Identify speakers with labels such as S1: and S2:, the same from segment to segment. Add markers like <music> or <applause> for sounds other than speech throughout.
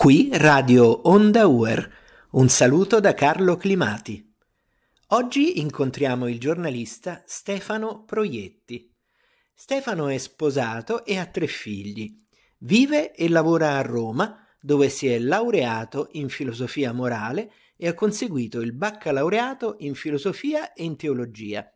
S1: Qui Radio Onda Uer. Un saluto da Carlo Climati. Oggi incontriamo il giornalista Stefano Proietti. Stefano è sposato e ha tre figli. Vive e lavora a Roma, dove si è laureato in filosofia morale e ha conseguito il baccalaureato in filosofia e in teologia.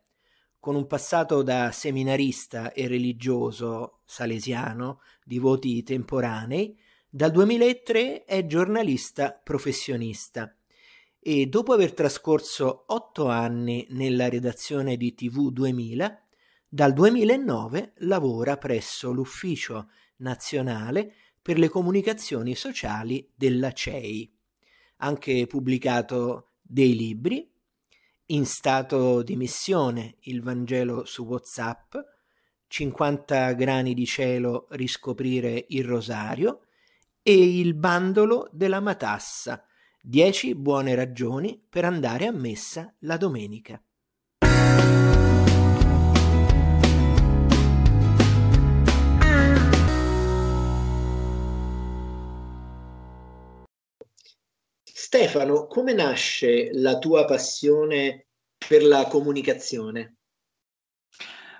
S1: Con un passato da seminarista e religioso salesiano di voti temporanei, dal 2003 è giornalista professionista e dopo aver trascorso otto anni nella redazione di TV 2000, dal 2009 lavora presso l'Ufficio Nazionale per le Comunicazioni Sociali della CEI. Anche pubblicato dei libri, In stato di missione, il Vangelo su WhatsApp, 50 grani di cielo, riscoprire il rosario, e il bandolo della matassa, dieci buone ragioni per andare a messa la domenica. Stefano, come nasce la tua passione per la comunicazione?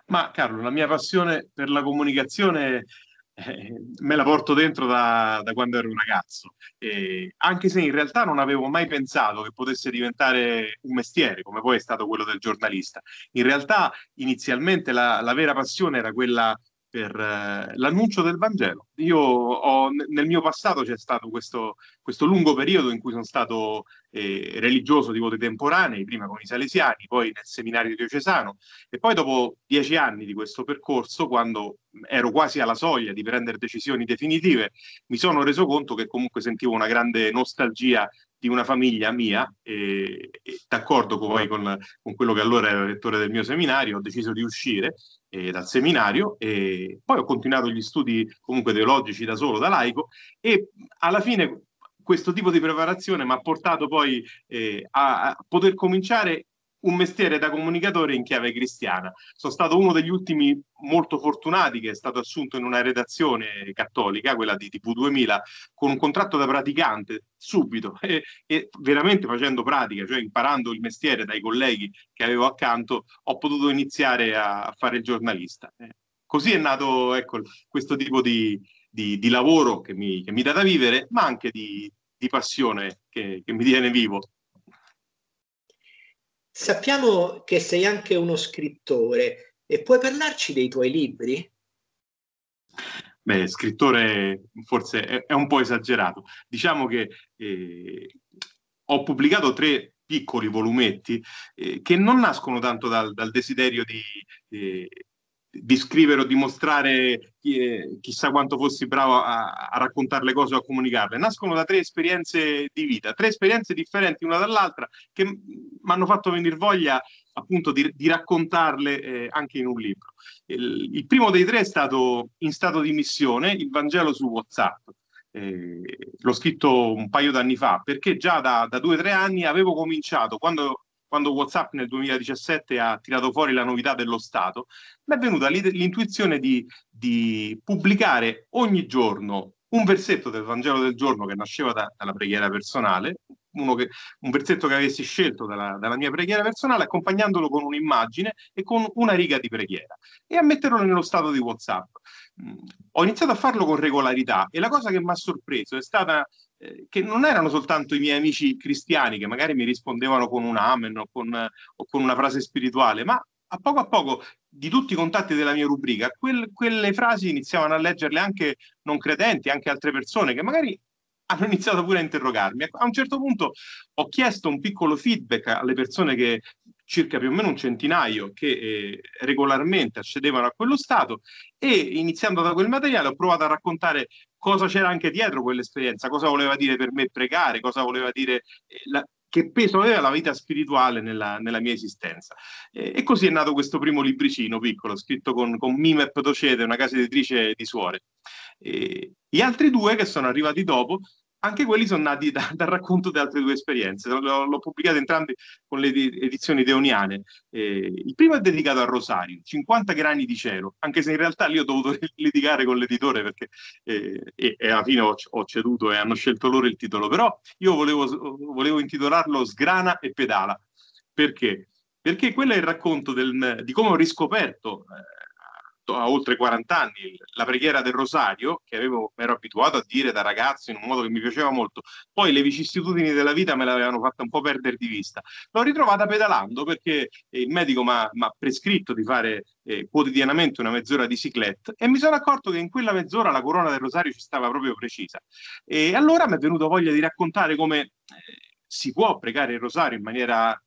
S2: Ma Carlo, la mia passione per la comunicazione eh, me la porto dentro da, da quando ero un ragazzo, e anche se in realtà non avevo mai pensato che potesse diventare un mestiere, come poi è stato quello del giornalista. In realtà inizialmente la, la vera passione era quella per eh, l'annuncio del Vangelo. Io ho, nel mio passato c'è stato questo, questo lungo periodo in cui sono stato eh, religioso di voti temporanei, prima con i Salesiani, poi nel seminario diocesano, e poi dopo dieci anni di questo percorso, quando ero quasi alla soglia di prendere decisioni definitive, mi sono reso conto che comunque sentivo una grande nostalgia di una famiglia mia e, e d'accordo poi con, con, quello che allora era rettore del mio seminario, ho deciso di uscire eh, dal seminario e poi ho continuato gli studi comunque teologici da solo, da laico e alla fine questo tipo di preparazione mi ha portato poi eh, a, a poter cominciare un mestiere da comunicatore in chiave cristiana. Sono stato uno degli ultimi molto fortunati che è stato assunto in una redazione cattolica, quella di TV 2000, con un contratto da praticante subito <laughs> e, e, veramente facendo pratica, cioè imparando il mestiere dai colleghi che avevo accanto, ho potuto iniziare a, a fare il giornalista. Eh, così è nato ecco, questo tipo di, di, di lavoro che mi, che mi, dà da vivere, ma anche di, di passione che, che mi tiene vivo.
S1: Sappiamo che sei anche uno scrittore e puoi parlarci dei tuoi libri?
S2: Beh, scrittore forse è, è un po' esagerato. Diciamo che eh, ho pubblicato tre piccoli volumetti eh, che non nascono tanto dal, dal desiderio di, eh, di scrivere o di mostrare chi, chissà quanto fossi bravo a, a, raccontare le cose o a comunicarle. Nascono da tre esperienze di vita, tre esperienze differenti una dall'altra che mi hanno fatto venire voglia appunto di, di raccontarle eh, anche in un libro. Il, il, primo dei tre è stato in stato di missione, il Vangelo su WhatsApp. Eh, l'ho scritto un paio d'anni fa perché già da, da due o tre anni avevo cominciato, quando quando WhatsApp nel 2017 ha tirato fuori la novità dello Stato, mi è venuta l'intuizione di, di pubblicare ogni giorno un versetto del Vangelo del giorno che nasceva da, dalla preghiera personale, che, un versetto che avessi scelto dalla, dalla, mia preghiera personale, accompagnandolo con un'immagine e con una riga di preghiera e a metterlo nello stato di WhatsApp. Mm, ho iniziato a farlo con regolarità e la cosa che mi ha sorpreso è stata eh, che non erano soltanto i miei amici cristiani che magari mi rispondevano con un amen o con, o con una frase spirituale, ma a poco a poco di tutti i contatti della mia rubrica, quel, quelle frasi iniziavano a leggerle anche non credenti, anche altre persone che magari hanno iniziato pure a interrogarmi. A un certo punto ho chiesto un piccolo feedback alle persone che circa più o meno un centinaio che eh, regolarmente accedevano a quello stato e iniziando da quel materiale ho provato a raccontare cosa c'era anche dietro quell'esperienza, cosa voleva dire per me pregare, cosa voleva dire eh, la, che peso aveva la vita spirituale nella, nella mia esistenza. E, e, così è nato questo primo libricino piccolo, scritto con, con Mimep Docete, una casa editrice di suore. E, gli altri due che sono arrivati dopo anche quelli sono nati da, dal racconto di altre due esperienze. L'ho, l'ho pubblicato entrambi con le edizioni deoniane. Eh, il primo è dedicato a Rosario, 50 grani di cielo, anche se in realtà lì ho dovuto <laughs> litigare con l'editore perché eh, e, e, alla fine ho, ho, ceduto e hanno scelto loro il titolo. Però io volevo, volevo intitolarlo Sgrana e pedala. Perché? Perché quello è il racconto del, di come ho riscoperto eh, a oltre 40 anni, la preghiera del rosario, che avevo, ero abituato a dire da ragazzo in un modo che mi piaceva molto, poi le vicissitudini della vita me l'avevano fatta un po' perdere di vista. L'ho ritrovata pedalando perché il medico mi ha prescritto di fare eh, quotidianamente una mezz'ora di ciclette e mi sono accorto che in quella mezz'ora la corona del rosario ci stava proprio precisa. E allora mi è venuto voglia di raccontare come eh, si può pregare il rosario in maniera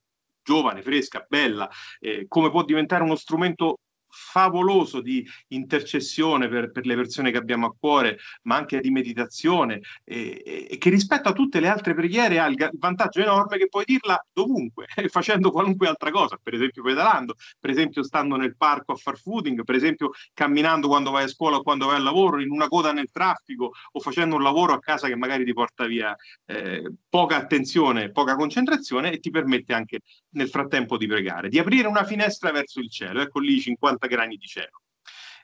S2: giovane, fresca, bella, eh, come può diventare uno strumento favoloso di intercessione per, per, le persone che abbiamo a cuore, ma anche di meditazione, e, e, che rispetto a tutte le altre preghiere ha il, il vantaggio enorme che puoi dirla dovunque, <laughs> facendo qualunque altra cosa, per esempio pedalando, per esempio stando nel parco a far footing, per esempio camminando quando vai a scuola o quando vai al lavoro, in una coda nel traffico o facendo un lavoro a casa che magari ti porta via eh, poca attenzione, poca concentrazione e ti permette anche nel frattempo di pregare, di aprire una finestra verso il cielo. Ecco lì 50 grani di cielo.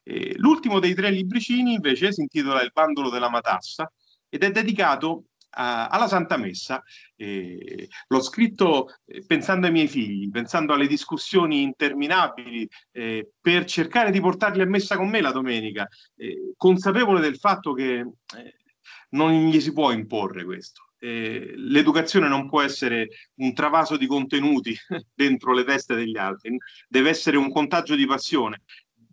S2: Eh, l'ultimo dei tre libricini invece si intitola Il bandolo della matassa ed è dedicato alla Santa Messa. Eh, l'ho scritto eh, pensando ai miei figli, pensando alle discussioni interminabili eh, per cercare di portarli a messa con me la domenica, eh, consapevole del fatto che eh, non gli si può imporre questo eh, l'educazione non può essere un travaso di contenuti <laughs> dentro le teste degli altri, deve essere un contagio di passione.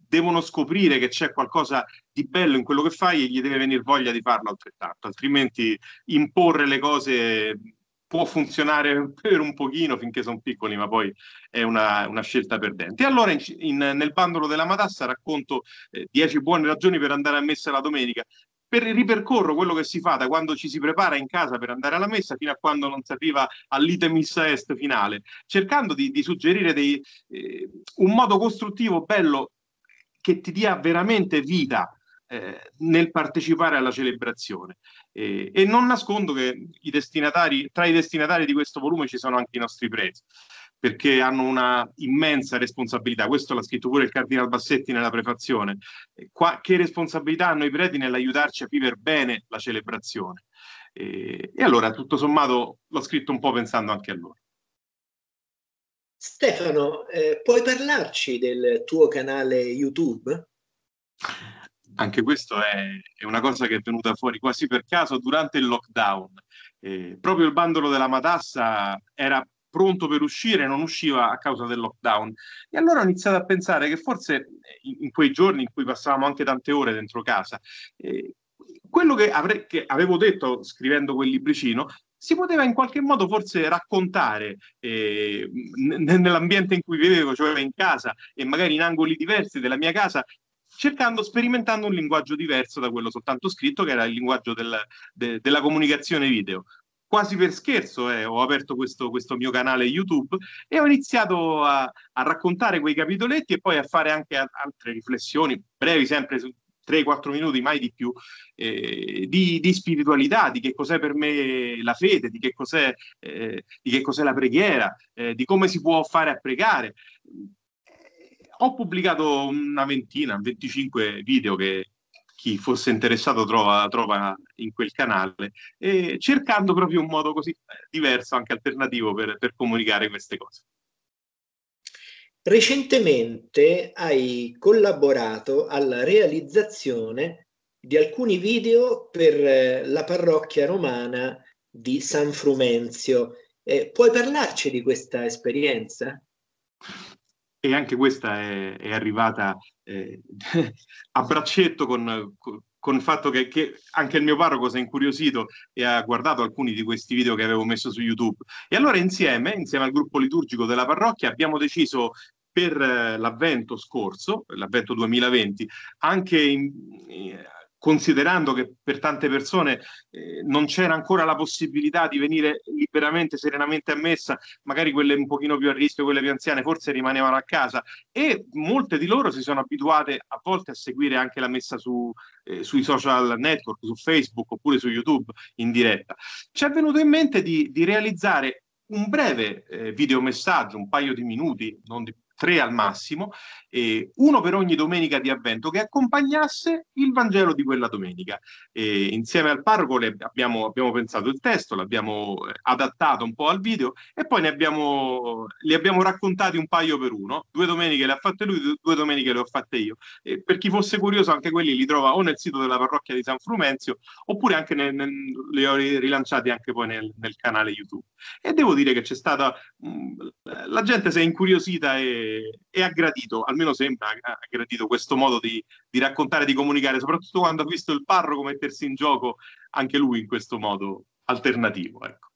S2: Devono scoprire che c'è qualcosa di bello in quello che fai e gli deve venire voglia di farlo altrettanto, altrimenti imporre le cose può funzionare <laughs> per un pochino finché sono piccoli, ma poi è una, una scelta perdente. E allora in, in, nel bandolo della Matassa racconto 10 eh, buone ragioni per andare a messa la domenica, per ripercorro quello che si fa da quando ci si prepara in casa per andare alla messa fino a quando non si arriva all'item missa est finale, cercando di, di suggerire dei, eh, un modo costruttivo bello che ti dia veramente vita eh, nel partecipare alla celebrazione. Eh, e non nascondo che i destinatari, tra i destinatari di questo volume ci sono anche i nostri preti perché hanno una immensa responsabilità. Questo l'ha scritto pure il Cardinal Bassetti nella prefazione. Qua, che responsabilità hanno i preti nell'aiutarci a vivere bene la celebrazione? E, e allora, tutto sommato, l'ho scritto un po' pensando anche a loro.
S1: Stefano, eh, puoi parlarci del tuo canale YouTube?
S2: Anche questo è, è, una cosa che è venuta fuori quasi per caso durante il lockdown. Eh, proprio il bandolo della Matassa era pronto per uscire, non usciva a causa del lockdown. E allora ho iniziato a pensare che forse in, quei giorni in cui passavamo anche tante ore dentro casa, eh, quello che, avrei, che, avevo detto scrivendo quel libricino si poteva in qualche modo forse raccontare eh, nell'ambiente in cui vivevo, cioè in casa e magari in angoli diversi della mia casa, cercando, sperimentando un linguaggio diverso da quello soltanto scritto, che era il linguaggio del, de, della comunicazione video quasi per scherzo eh, ho aperto questo, questo, mio canale YouTube e ho iniziato a, a, raccontare quei capitoletti e poi a fare anche altre riflessioni brevi, sempre su 3-4 minuti, mai di più, eh, di, di, spiritualità, di che cos'è per me la fede, di che cos'è, eh, di che cos'è la preghiera, eh, di come si può fare a pregare. Ho pubblicato una ventina, 25 video che chi fosse interessato trova, trova in quel canale, e cercando proprio un modo così diverso, anche alternativo, per, per comunicare queste cose.
S1: Recentemente hai collaborato alla realizzazione di alcuni video per eh, la parrocchia romana di San Frumenzio. Eh, puoi parlarci di questa esperienza?
S2: E anche questa è, è arrivata eh, <laughs> a braccetto con, con il fatto che, che, anche il mio parroco si è incuriosito e ha guardato alcuni di questi video che avevo messo su YouTube. E allora insieme, insieme al gruppo liturgico della parrocchia, abbiamo deciso per eh, l'avvento scorso, l'avvento 2020, anche in, eh, considerando che per tante persone eh, non c'era ancora la possibilità di venire liberamente, serenamente a messa, magari quelle un pochino più a rischio, quelle più anziane, forse rimanevano a casa e molte di loro si sono abituate a volte a seguire anche la messa su, eh, sui social network, su Facebook oppure su YouTube in diretta. Ci è venuto in mente di, di realizzare un breve eh, videomessaggio, un paio di minuti, non di tre al massimo, eh, uno per ogni domenica di avvento che accompagnasse il Vangelo di quella domenica. E insieme al parroco abbiamo, abbiamo, pensato il testo, l'abbiamo eh, adattato un po' al video e poi ne abbiamo, li abbiamo raccontati un paio per uno. Due domeniche le ha fatte lui, due domeniche le ho fatte io. E per chi fosse curioso, anche quelli li trova o nel sito della parrocchia di San Frumenzio oppure anche nel, nel, li ho rilanciati anche poi nel, nel, canale YouTube. E devo dire che c'è stata, mh, mm, la gente si è incuriosita e e, ha gradito, almeno sembra, ha gradito questo modo di, di raccontare, di comunicare, soprattutto quando ha visto il parroco mettersi in gioco anche lui in questo modo alternativo. Ecco.